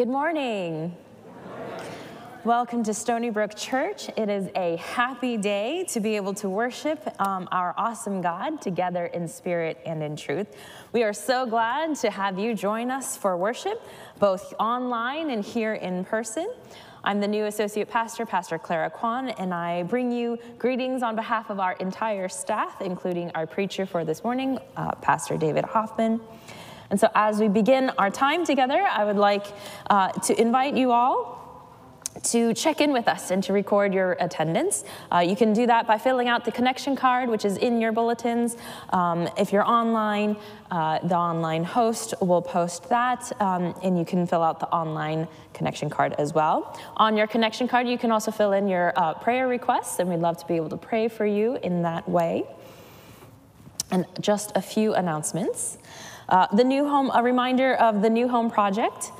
Good morning. Welcome to Stony Brook Church. It is a happy day to be able to worship um, our awesome God together in spirit and in truth. We are so glad to have you join us for worship, both online and here in person. I'm the new associate pastor, Pastor Clara Kwon, and I bring you greetings on behalf of our entire staff, including our preacher for this morning, uh, Pastor David Hoffman. And so, as we begin our time together, I would like uh, to invite you all to check in with us and to record your attendance. Uh, you can do that by filling out the connection card, which is in your bulletins. Um, if you're online, uh, the online host will post that, um, and you can fill out the online connection card as well. On your connection card, you can also fill in your uh, prayer requests, and we'd love to be able to pray for you in that way. And just a few announcements. Uh, the new home, a reminder of the New Home Project.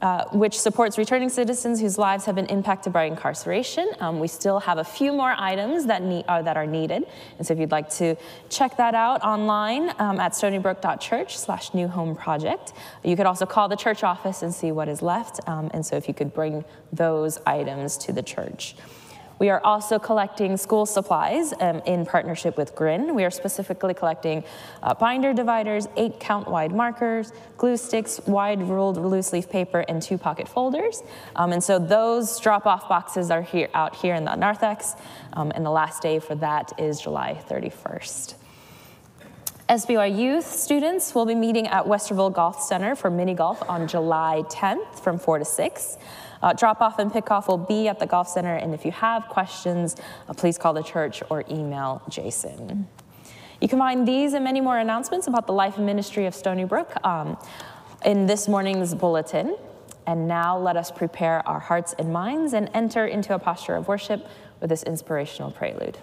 Uh, which supports returning citizens whose lives have been impacted by incarceration. Um, we still have a few more items that, need, uh, that are needed. And so if you'd like to check that out online um, at stonybrook.church slash new home project. You could also call the church office and see what is left. Um, and so if you could bring those items to the church. We are also collecting school supplies um, in partnership with Grin. We are specifically collecting uh, binder dividers, eight count wide markers, glue sticks, wide ruled loose leaf paper, and two pocket folders. Um, and so those drop off boxes are here out here in the narthex, um, and the last day for that is July 31st. SBY youth students will be meeting at Westerville Golf Center for mini golf on July 10th from 4 to 6. Uh, drop off and pick off will be at the Golf Center, and if you have questions, uh, please call the church or email Jason. You can find these and many more announcements about the life and ministry of Stony Brook um, in this morning's bulletin. And now let us prepare our hearts and minds and enter into a posture of worship with this inspirational prelude.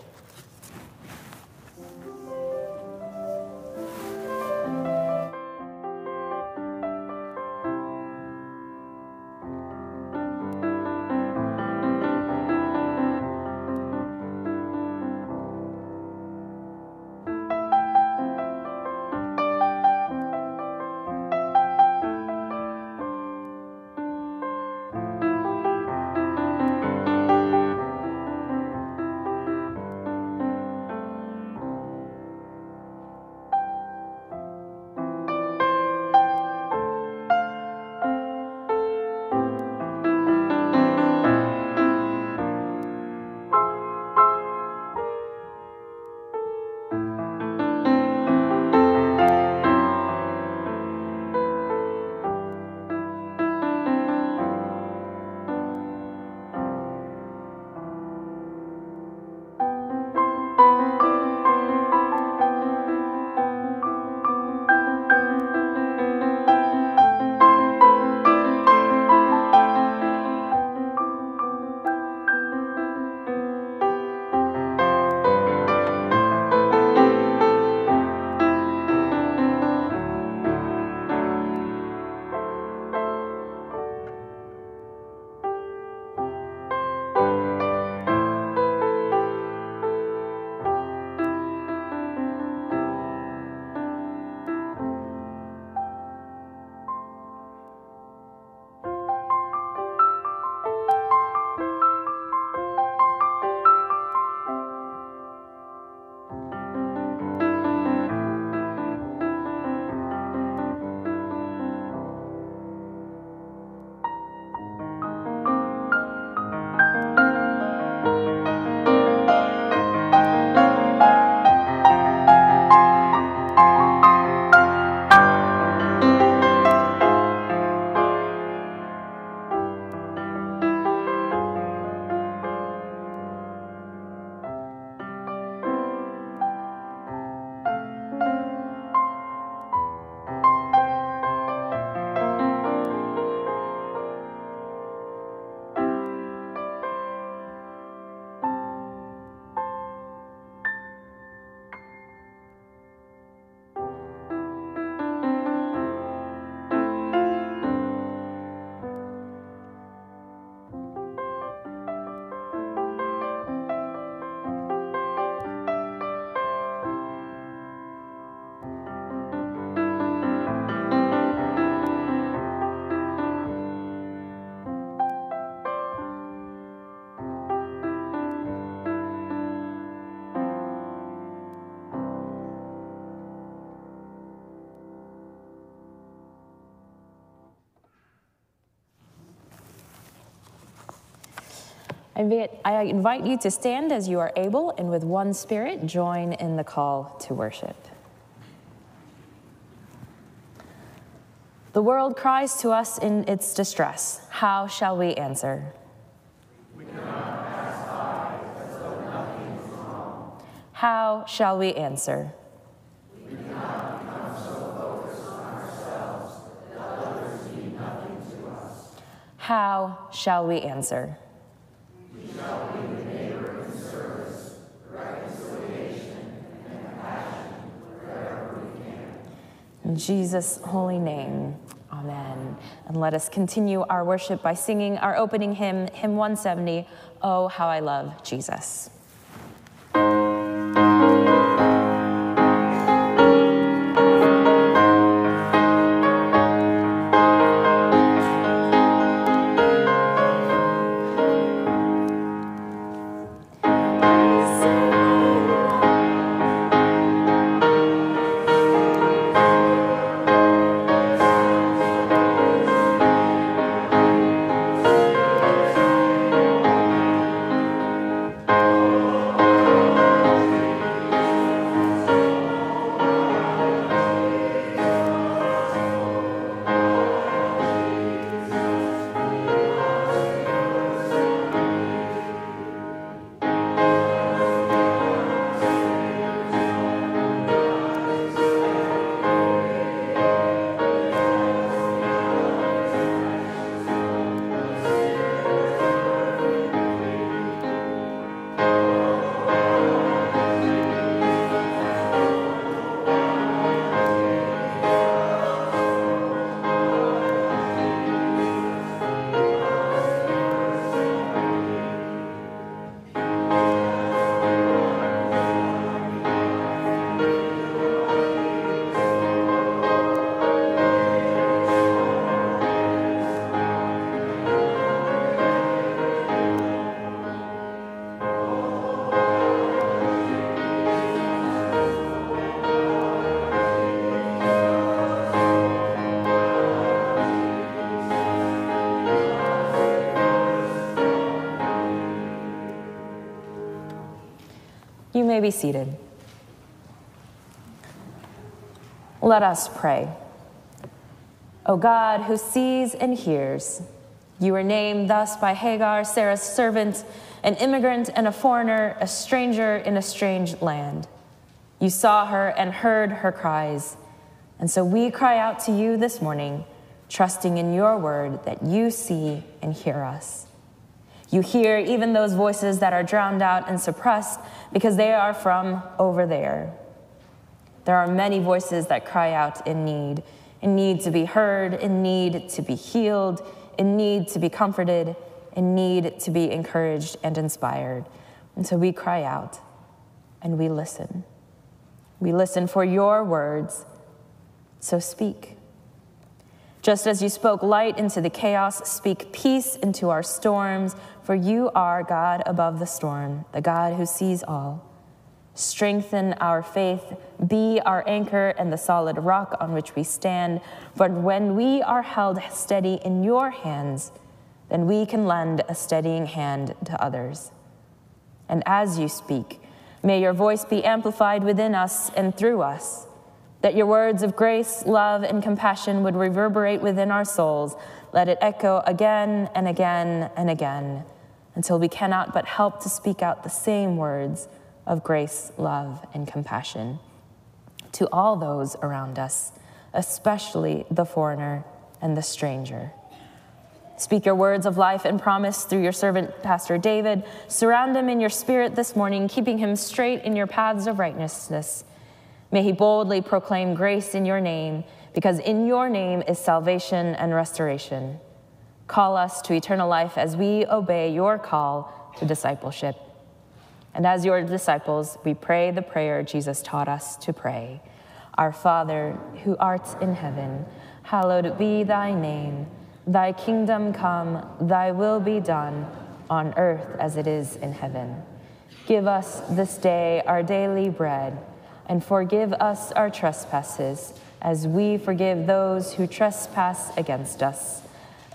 I invite, you to stand as you are able and with one spirit join in the call to worship. The world cries to us in its distress. How shall we answer? We. How shall we answer? We cannot become so ourselves that others be nothing to us. How shall we answer? We shall be the neighbor in service, reconciliation, and compassion wherever we can. Jesus' holy name, amen. And let us continue our worship by singing our opening hymn, hymn 170, Oh, How I Love Jesus. May be seated. Let us pray. O God, who sees and hears, you were named thus by Hagar, Sarah's servant, an immigrant and a foreigner, a stranger in a strange land. You saw her and heard her cries. And so we cry out to you this morning, trusting in your word that you see and hear us. You hear even those voices that are drowned out and suppressed because they are from over there. There are many voices that cry out in need, in need to be heard, in need to be healed, in need to be comforted, in need to be encouraged and inspired. And so we cry out and we listen. We listen for your words, so speak. Just as you spoke light into the chaos, speak peace into our storms, for you are God above the storm, the God who sees all. Strengthen our faith, be our anchor and the solid rock on which we stand. For when we are held steady in your hands, then we can lend a steadying hand to others. And as you speak, may your voice be amplified within us and through us, that your words of grace, love, and compassion would reverberate within our souls. Let it echo again and again and again until we cannot but help to speak out the same words of grace, love, and compassion to all those around us, especially the foreigner and the stranger. Speak your words of life and promise through your servant, Pastor David. Surround him in your spirit this morning, keeping him straight in your paths of righteousness. May he boldly proclaim grace in your name, because in your name is salvation and restoration. Call us to eternal life as we obey your call to discipleship. And as your disciples, we pray the prayer Jesus taught us to pray Our Father, who art in heaven, hallowed be thy name. Thy kingdom come, thy will be done, on earth as it is in heaven. Give us this day our daily bread, and forgive us our trespasses, as we forgive those who trespass against us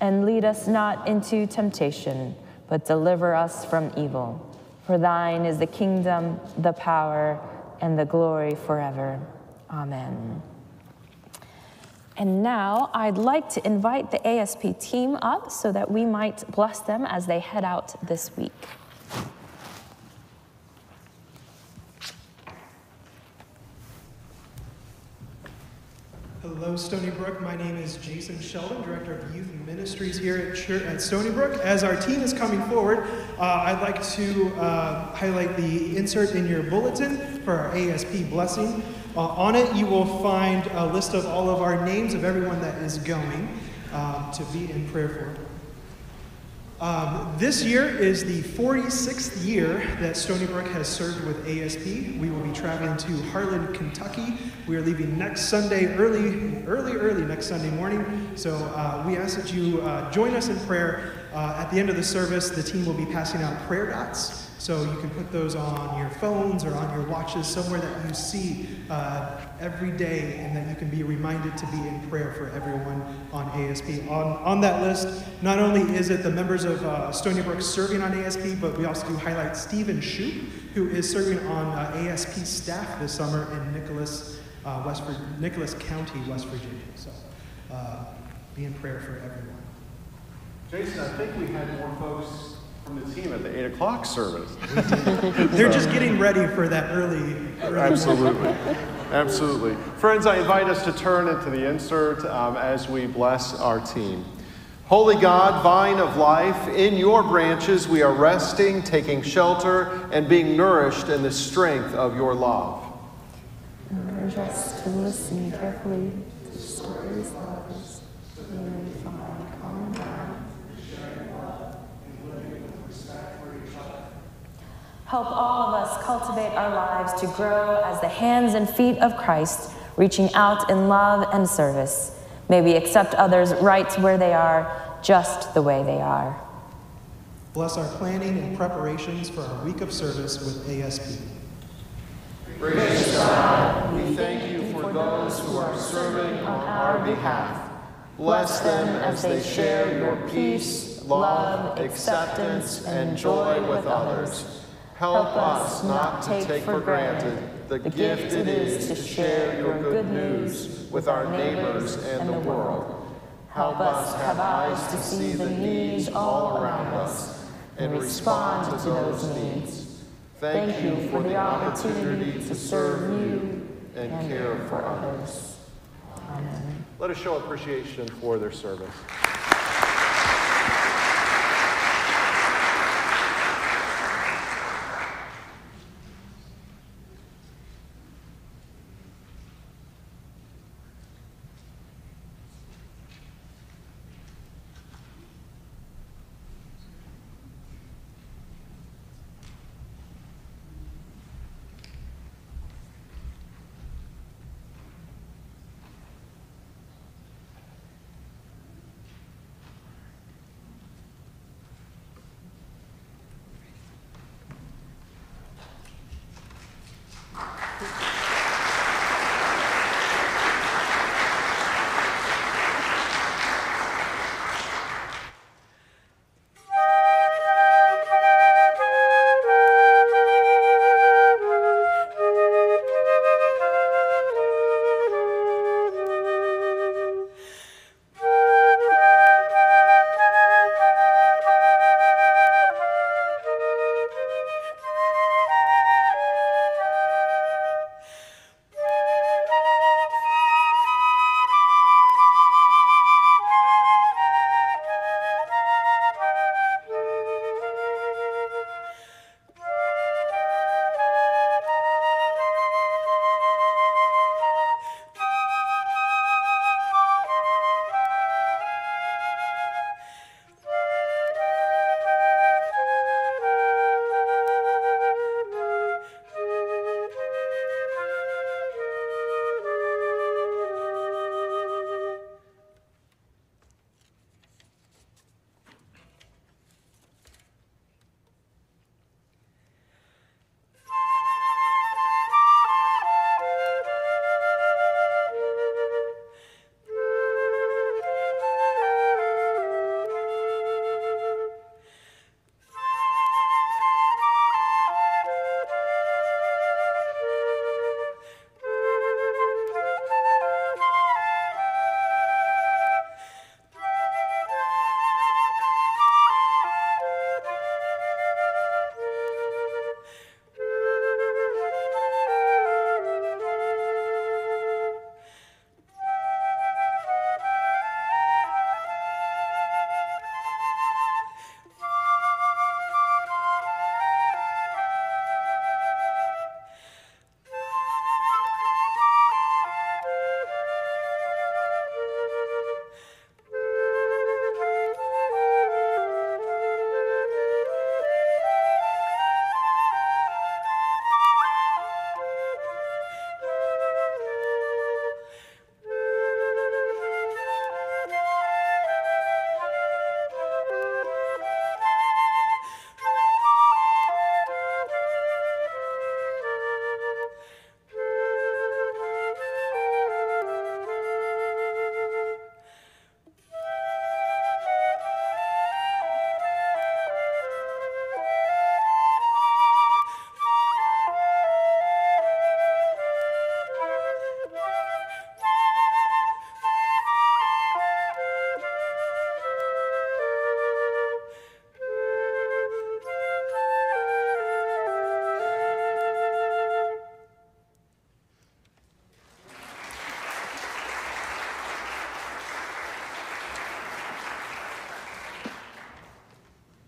and lead us not into temptation, but deliver us from evil. For thine is the kingdom, the power, and the glory forever. Amen. And now I'd like to invite the ASP team up so that we might bless them as they head out this week. Hello, Stony Brook. My name is Jason Sheldon, Director of Youth Ministries here at, Church, at Stony Brook. As our team is coming forward, uh, I'd like to uh, highlight the insert in your bulletin for our ASP blessing. Uh, on it, you will find a list of all of our names of everyone that is going um, to be in prayer for. Um, this year is the 46th year that Stony Brook has served with ASP. We will be traveling to Harlan, Kentucky. We are leaving next Sunday, early, early, early next Sunday morning. So uh, we ask that you uh, join us in prayer. Uh, at the end of the service, the team will be passing out prayer dots. So you can put those on your phones or on your watches, somewhere that you see uh, every day, and that you can be reminded to be in prayer for everyone on ASP. On, on that list, not only is it the members of uh, Stony Brook serving on ASP, but we also do highlight Stephen Shoup, who is serving on uh, ASP staff this summer in Nicholas, uh, West Nicholas County, West Virginia. So uh, be in prayer for everyone. Jason, I think we had more folks from the team at the 8 o'clock service. They're just getting ready for that early. early Absolutely. Absolutely. Friends, I invite us to turn into the insert um, as we bless our team. Holy God, vine of life, in your branches we are resting, taking shelter, and being nourished in the strength of your love. Urge us to listen carefully to stories of others. We may find common ground. Help all of us cultivate our lives to grow as the hands and feet of Christ, reaching out in love and service. May we accept others right where they are, just the way they are. Bless our planning and preparations for our week of service with ASP. Gracious God, we thank you for those who are serving on our behalf. Bless them as they share your peace, love, acceptance, and joy with others. Help us not to take for granted the gift it is to share your good news with our neighbors and the world. Help us have eyes to see the needs all around us and respond to those needs. Thank you for the opportunity to serve you and care for others. Amen. Let us show appreciation for their service.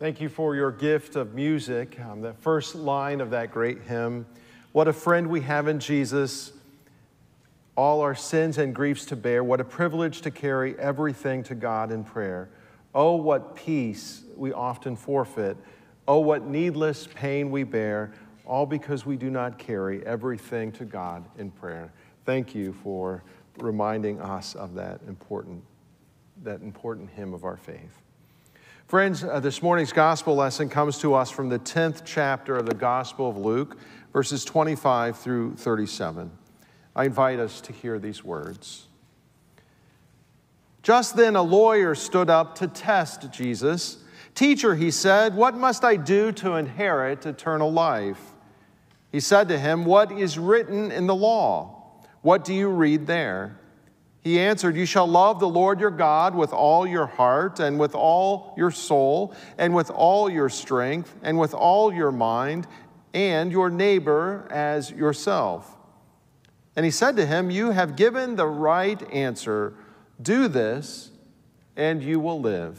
Thank you for your gift of music, um, that first line of that great hymn. What a friend we have in Jesus, all our sins and griefs to bear. What a privilege to carry everything to God in prayer. Oh, what peace we often forfeit. Oh, what needless pain we bear, all because we do not carry everything to God in prayer. Thank you for reminding us of that important, that important hymn of our faith. Friends, uh, this morning's gospel lesson comes to us from the 10th chapter of the Gospel of Luke, verses 25 through 37. I invite us to hear these words. Just then, a lawyer stood up to test Jesus. Teacher, he said, what must I do to inherit eternal life? He said to him, What is written in the law? What do you read there? He answered, You shall love the Lord your God with all your heart, and with all your soul, and with all your strength, and with all your mind, and your neighbor as yourself. And he said to him, You have given the right answer. Do this, and you will live.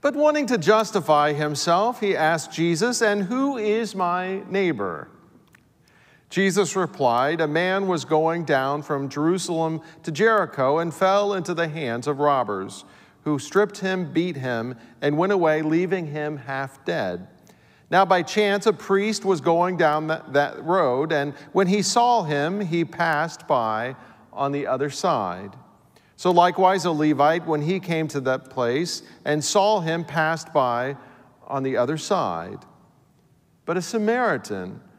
But wanting to justify himself, he asked Jesus, And who is my neighbor? Jesus replied, A man was going down from Jerusalem to Jericho and fell into the hands of robbers, who stripped him, beat him, and went away, leaving him half dead. Now, by chance, a priest was going down that, that road, and when he saw him, he passed by on the other side. So, likewise, a Levite, when he came to that place and saw him, passed by on the other side. But a Samaritan,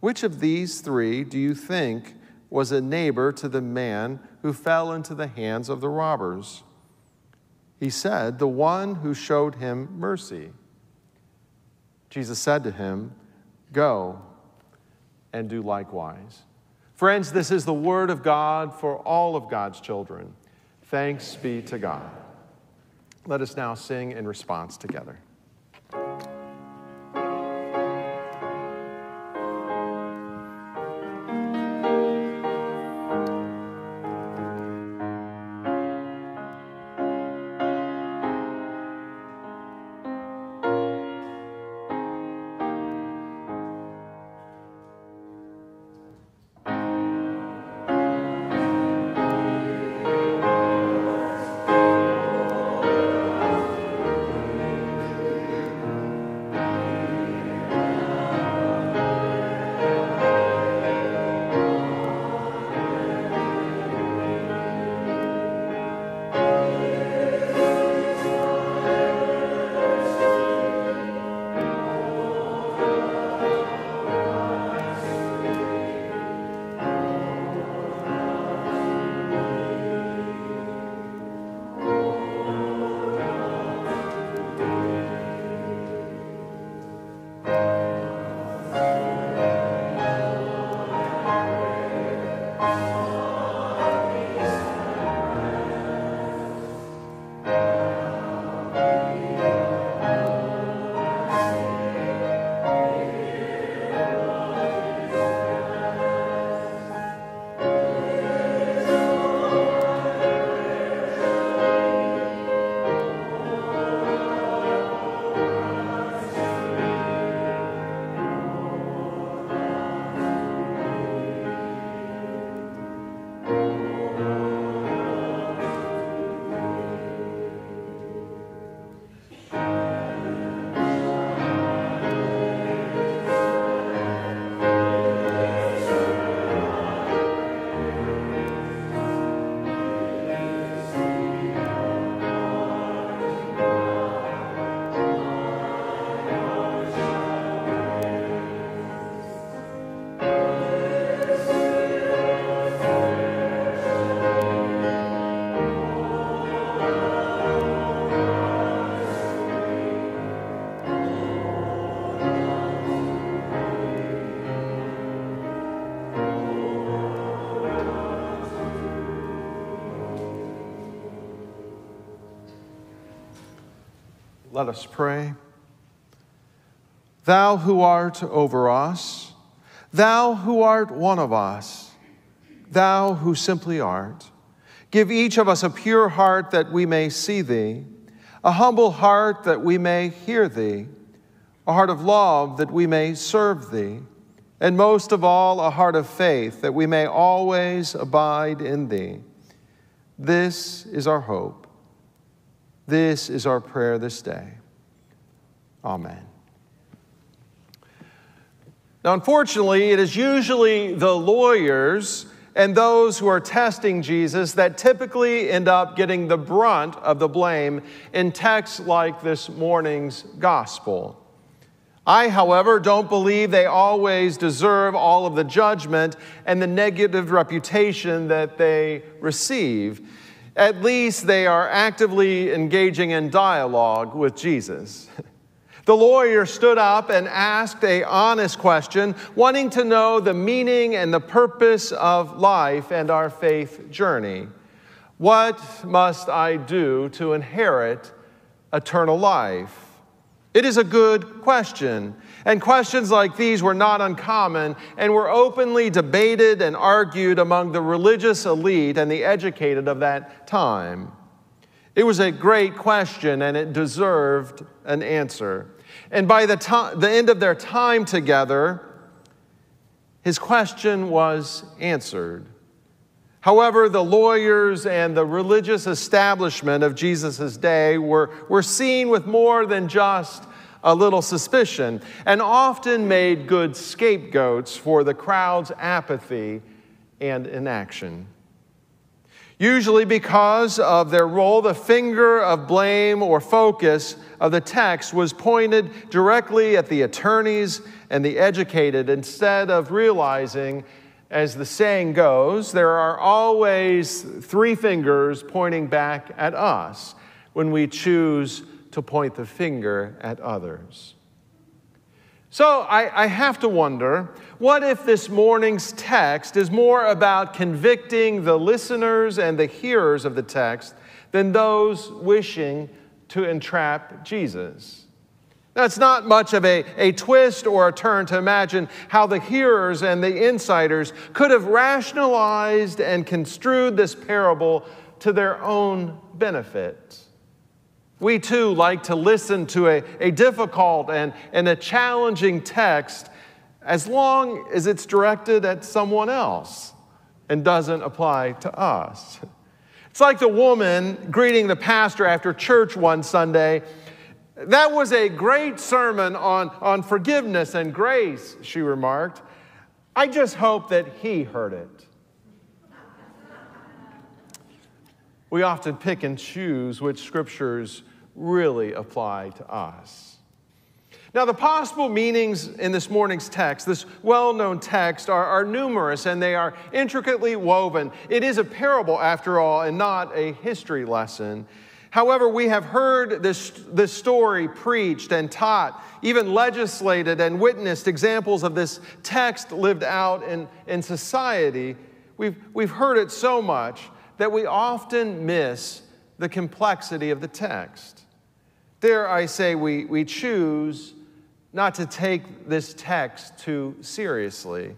Which of these three do you think was a neighbor to the man who fell into the hands of the robbers? He said, The one who showed him mercy. Jesus said to him, Go and do likewise. Friends, this is the word of God for all of God's children. Thanks be to God. Let us now sing in response together. Let us pray. Thou who art over us, thou who art one of us, thou who simply art, give each of us a pure heart that we may see thee, a humble heart that we may hear thee, a heart of love that we may serve thee, and most of all, a heart of faith that we may always abide in thee. This is our hope. This is our prayer this day. Amen. Now, unfortunately, it is usually the lawyers and those who are testing Jesus that typically end up getting the brunt of the blame in texts like this morning's gospel. I, however, don't believe they always deserve all of the judgment and the negative reputation that they receive. At least they are actively engaging in dialogue with Jesus. The lawyer stood up and asked a honest question, wanting to know the meaning and the purpose of life and our faith journey. What must I do to inherit eternal life? It is a good question. And questions like these were not uncommon and were openly debated and argued among the religious elite and the educated of that time. It was a great question and it deserved an answer. And by the, to- the end of their time together, his question was answered. However, the lawyers and the religious establishment of Jesus' day were, were seen with more than just a little suspicion and often made good scapegoats for the crowd's apathy and inaction. Usually, because of their role, the finger of blame or focus of the text was pointed directly at the attorneys and the educated instead of realizing, as the saying goes, there are always three fingers pointing back at us when we choose to point the finger at others. So I, I, have to wonder what if this morning's text is more about convicting the listeners and the hearers of the text than those wishing to entrap Jesus? It's not much of a, a twist or a turn to imagine how the hearers and the insiders could have rationalized and construed this parable to their own benefit. We too like to listen to a, a difficult and, and a challenging text as long as it's directed at someone else and doesn't apply to us. It's like the woman greeting the pastor after church one Sunday. That was a great sermon on, on forgiveness and grace, she remarked. I just hope that he heard it. We often pick and choose which scriptures really apply to us. Now, the possible meanings in this morning's text, this well known text, are, are, numerous and they are intricately woven. It is a parable, after all, and not a history lesson. However, we have heard this, this story preached and taught, even legislated and witnessed examples of this text lived out in, in society. We've, we've heard it so much that we often miss the complexity of the text. Dare I say, we, we choose not to take this text too seriously.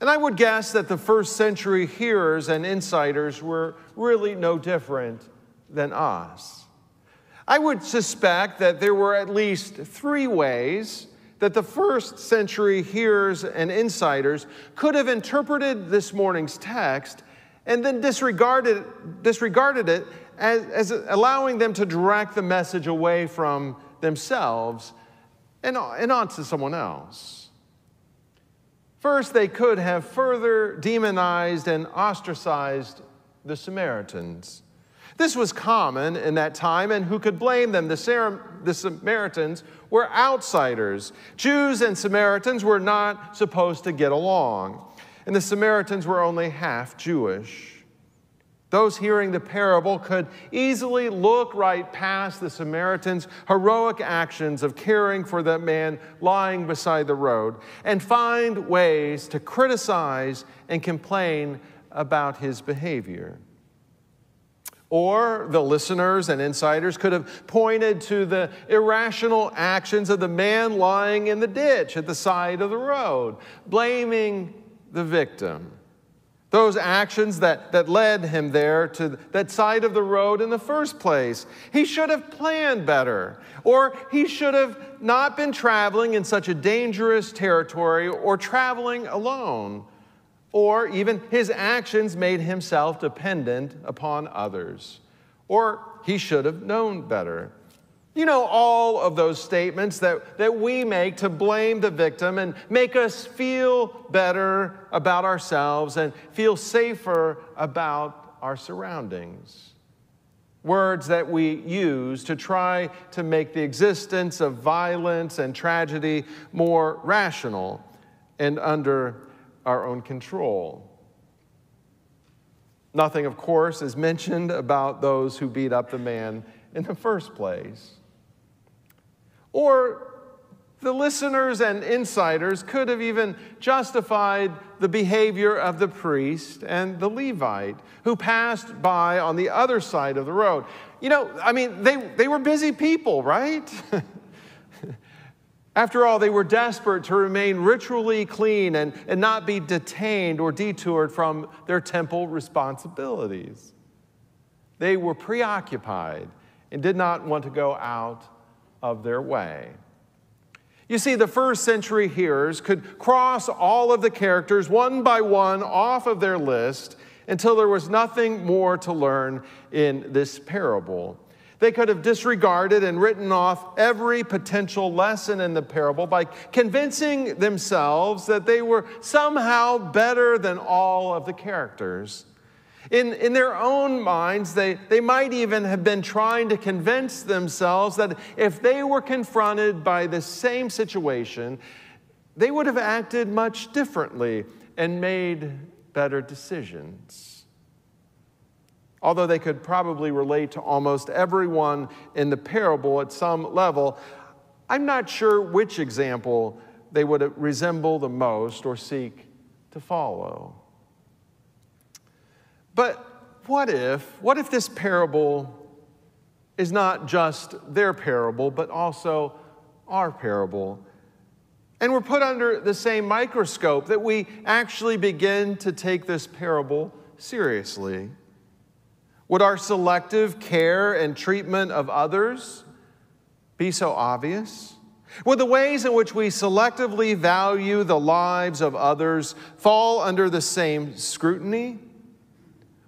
And I would guess that the first century hearers and insiders were really no different than us. I would suspect that there were at least three ways that the first century hearers and insiders could have interpreted this morning's text and then disregarded, disregarded it as, as allowing them to direct the message away from themselves and, and onto someone else. First, they could have further demonized and ostracized the Samaritans. This was common in that time, and who could blame them? The, Sam- the Samaritans were outsiders. Jews and Samaritans were not supposed to get along, and the Samaritans were only half Jewish. Those hearing the parable could easily look right past the Samaritan's heroic actions of caring for that man lying beside the road and find ways to criticize and complain about his behavior. Or the listeners and insiders could have pointed to the irrational actions of the man lying in the ditch at the side of the road, blaming the victim. Those actions that, that led him there to that side of the road in the first place. He should have planned better, or he should have not been traveling in such a dangerous territory or traveling alone or even his actions made himself dependent upon others, or he should have known better. You know, all of those statements that, that we make to blame the victim and make us feel better about ourselves and feel safer about our surroundings. Words that we use to try to make the existence of violence and tragedy more rational and under our own control. Nothing, of course, is mentioned about those who beat up the man in the first place. Or the listeners and insiders could have even justified the behavior of the priest and the Levite who passed by on the other side of the road. You know, I mean, they, they were busy people, right? After all, they were desperate to remain ritually clean and, and not be detained or detoured from their temple responsibilities. They were preoccupied and did not want to go out of their way. You see, the first century hearers could cross all of the characters one by one off of their list until there was nothing more to learn in this parable. They could have disregarded and written off every potential lesson in the parable by convincing themselves that they were somehow better than all of the characters. In, in their own minds, they, they might even have been trying to convince themselves that if they were confronted by the same situation, they would have acted much differently and made better decisions although they could probably relate to almost everyone in the parable at some level, I'm not sure which example they would resemble the most or seek to follow. But what if, what if this parable is not just their parable, but also our parable? And we're put under the same microscope that we actually begin to take this parable seriously. Would our selective care and treatment of others be so obvious? Would the ways in which we selectively value the lives of others fall under the same scrutiny?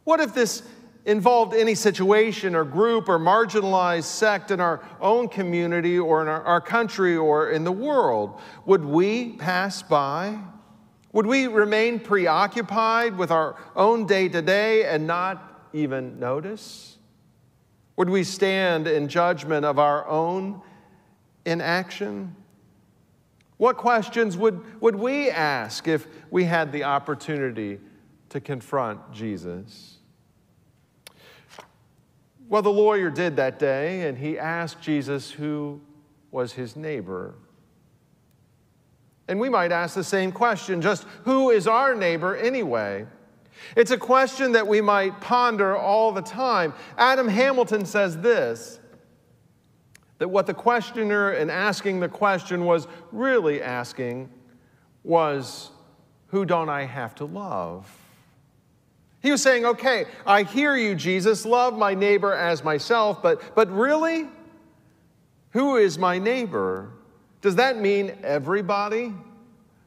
What if this involved any situation or group or marginalized sect in our own community or in our, our country or in the world? Would we pass by? Would we remain preoccupied with our own day to day and not even notice? Would we stand in judgment of our own inaction? What questions would, would we ask if we had the opportunity to confront Jesus? Well, the lawyer did that day, and he asked Jesus who was his neighbor. And we might ask the same question just who is our neighbor anyway? It's a question that we might ponder all the time. Adam Hamilton says this that what the questioner in asking the question was really asking was, Who don't I have to love? He was saying, Okay, I hear you, Jesus, love my neighbor as myself, but, but really? Who is my neighbor? Does that mean everybody?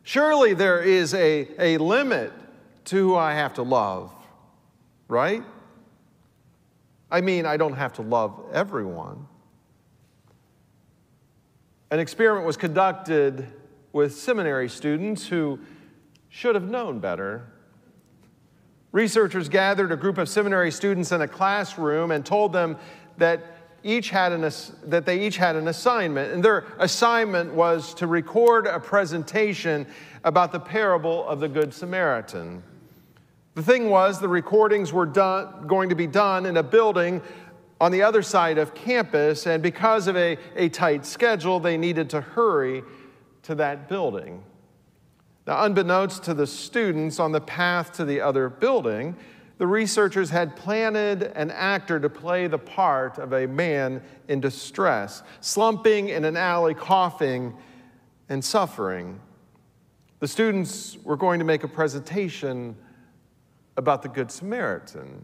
Surely there is a, a limit to who I have to love, right? I mean, I don't have to love everyone. An experiment was conducted with seminary students who should have known better. Researchers gathered a group of seminary students in a classroom and told them that each had an, that they each had an assignment, and their assignment was to record a presentation about the parable of the Good Samaritan. The thing was, the recordings were done, going to be done in a building on the other side of campus, and because of a, a tight schedule, they needed to hurry to that building. Now, unbeknownst to the students on the path to the other building, the researchers had planted an actor to play the part of a man in distress, slumping in an alley, coughing and suffering. The students were going to make a presentation about the Good Samaritan.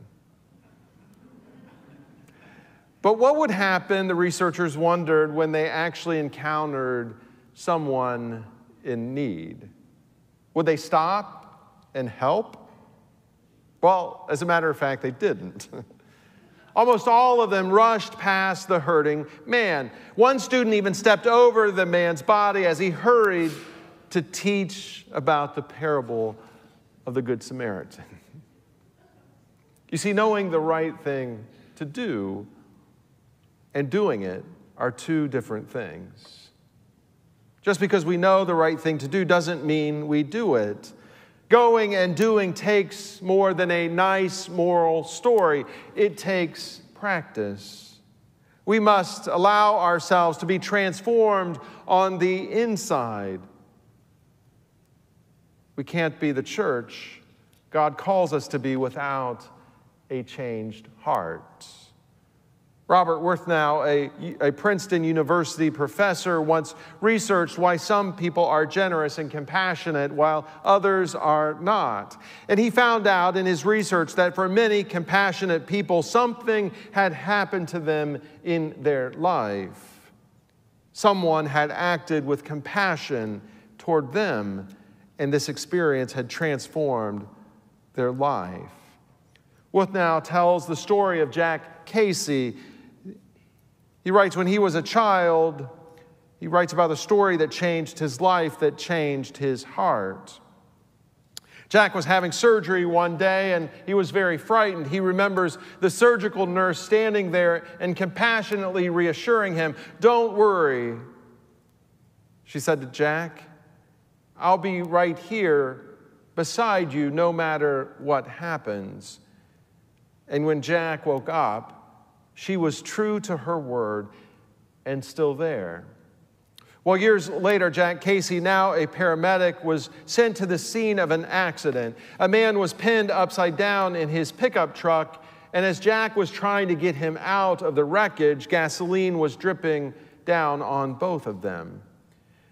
But what would happen, the researchers wondered, when they actually encountered someone in need? Would they stop and help? Well, as a matter of fact, they didn't. Almost all of them rushed past the hurting man. One student even stepped over the man's body as he hurried to teach about the parable of the Good Samaritan. You see, knowing the right thing to do and doing it are two different things. Just because we know the right thing to do doesn't mean we do it. Going and doing takes more than a nice moral story, it takes practice. We must allow ourselves to be transformed on the inside. We can't be the church God calls us to be without a changed heart. Robert Wuthnow, a, a Princeton University professor, once researched why some people are generous and compassionate while others are not. And he found out in his research that for many compassionate people, something had happened to them in their life. Someone had acted with compassion toward them, and this experience had transformed their life. Wuthnow tells the story of Jack Casey he writes, when he was a child, he writes about the story that changed his life, that changed his heart. Jack was having surgery one day and he was very frightened. He remembers the surgical nurse standing there and compassionately reassuring him, Don't worry. She said to Jack, I'll be right here beside you no matter what happens. And when Jack woke up, she was true to her word and still there. Well, years later, Jack Casey, now a paramedic, was sent to the scene of an accident. A man was pinned upside down in his pickup truck, and as Jack was trying to get him out of the wreckage, gasoline was dripping down on both of them.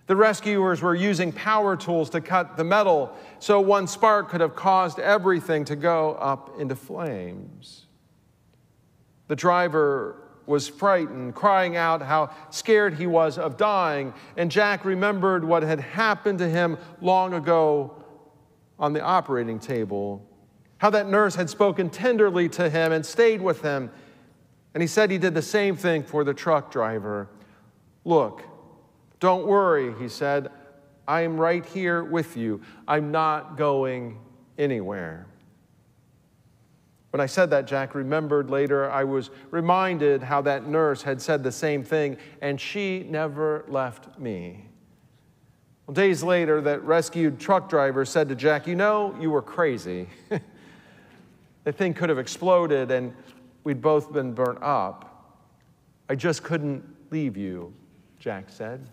The rescuers were using power tools to cut the metal, so one spark could have caused everything to go up into flames. The driver was frightened, crying out how scared he was of dying. And Jack remembered what had happened to him long ago on the operating table, how that nurse had spoken tenderly to him and stayed with him. And he said he did the same thing for the truck driver. Look, don't worry, he said. I am right here with you. I'm not going anywhere. When I said that, Jack remembered later, I was reminded how that nurse had said the same thing, and she never left me. Well, days later, that rescued truck driver said to Jack, You know, you were crazy. the thing could have exploded and we'd both been burnt up. I just couldn't leave you, Jack said.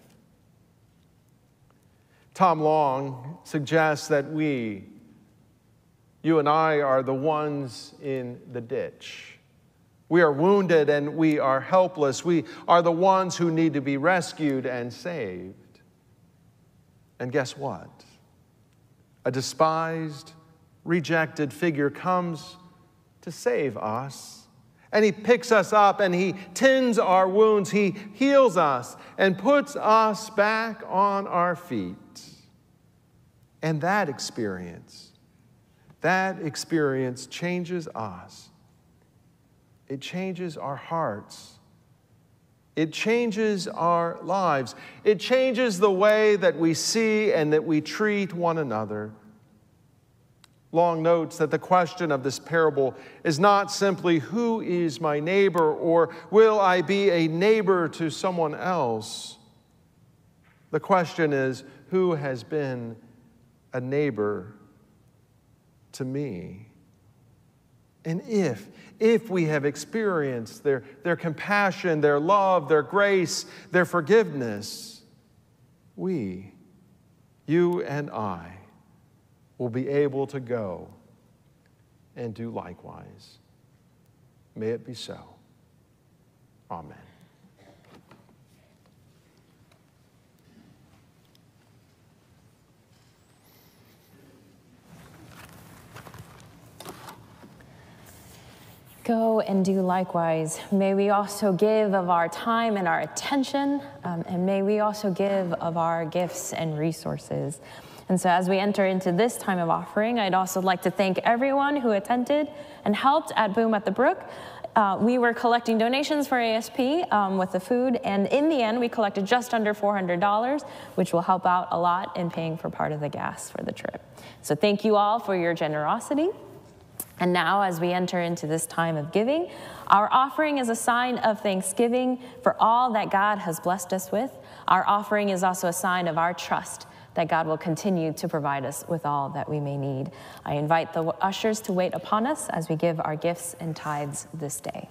Tom Long suggests that we, you and I are the ones in the ditch. We are wounded and we are helpless. We are the ones who need to be rescued and saved. And guess what? A despised, rejected figure comes to save us. And he picks us up and he tends our wounds. He heals us and puts us back on our feet. And that experience that experience changes us. It changes our hearts. It changes our lives. It changes the way that we see and that we treat one another. Long notes that the question of this parable is not simply who is my neighbor or will I be a neighbor to someone else. The question is who has been a neighbor to me. And if, if we have experienced their, their compassion, their love, their grace, their forgiveness, we, you and I, will be able to go and do likewise. May it be so. Amen. Go and do likewise. May we also give of our time and our attention, um, and may we also give of our gifts and resources. And so, as we enter into this time of offering, I'd also like to thank everyone who attended and helped at Boom at the Brook. Uh, we were collecting donations for ASP um, with the food, and in the end, we collected just under $400, which will help out a lot in paying for part of the gas for the trip. So, thank you all for your generosity. And now, as we enter into this time of giving, our offering is a sign of thanksgiving for all that God has blessed us with. Our offering is also a sign of our trust that God will continue to provide us with all that we may need. I invite the ushers to wait upon us as we give our gifts and tithes this day.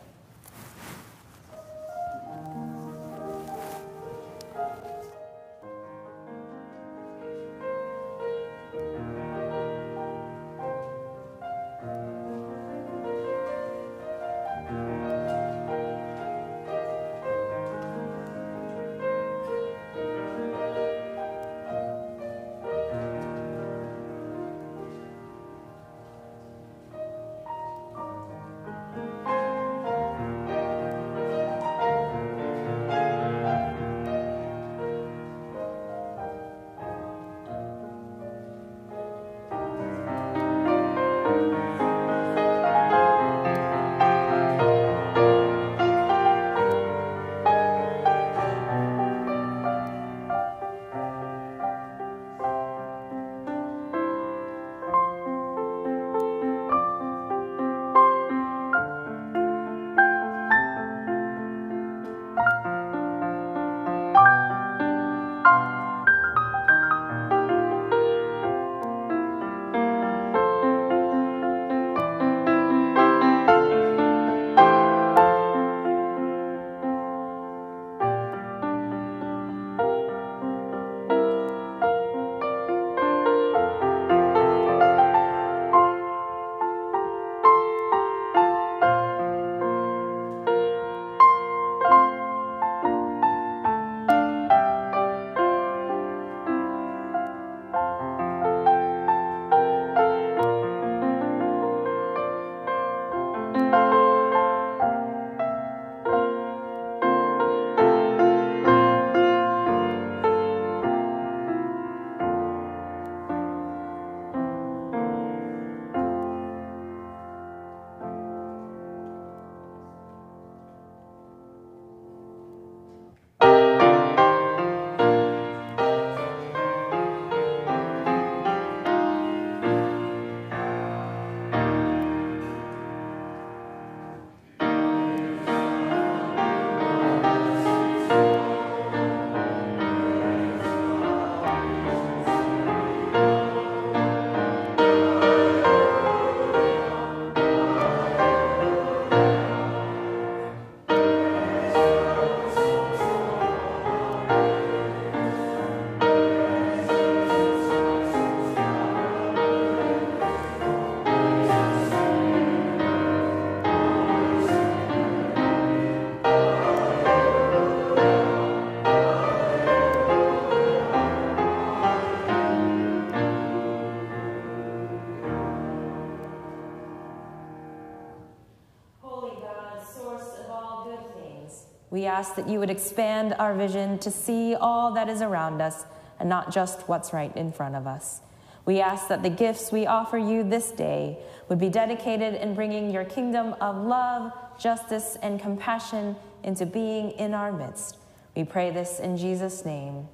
We ask that you would expand our vision to see all that is around us and not just what's right in front of us. We ask that the gifts we offer you this day would be dedicated in bringing your kingdom of love, justice, and compassion into being in our midst. We pray this in Jesus' name.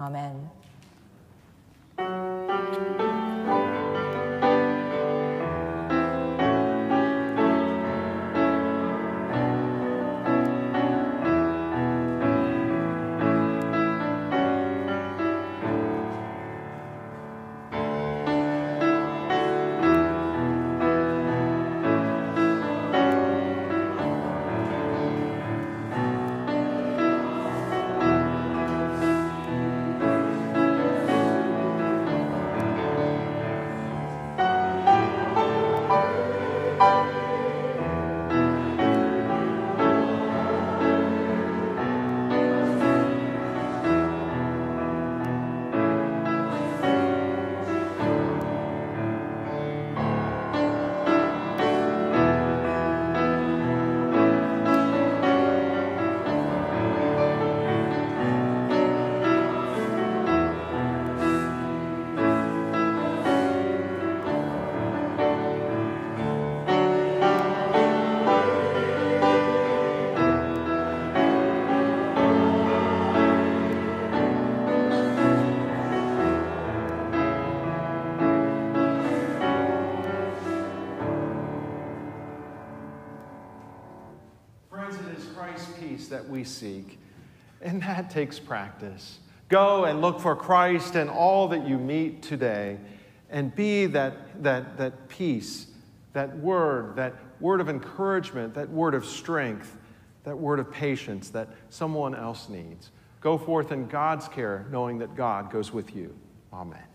Amen. Peace that we seek. And that takes practice. Go and look for Christ in all that you meet today and be that, that, that peace, that word, that word of encouragement, that word of strength, that word of patience that someone else needs. Go forth in God's care, knowing that God goes with you. Amen.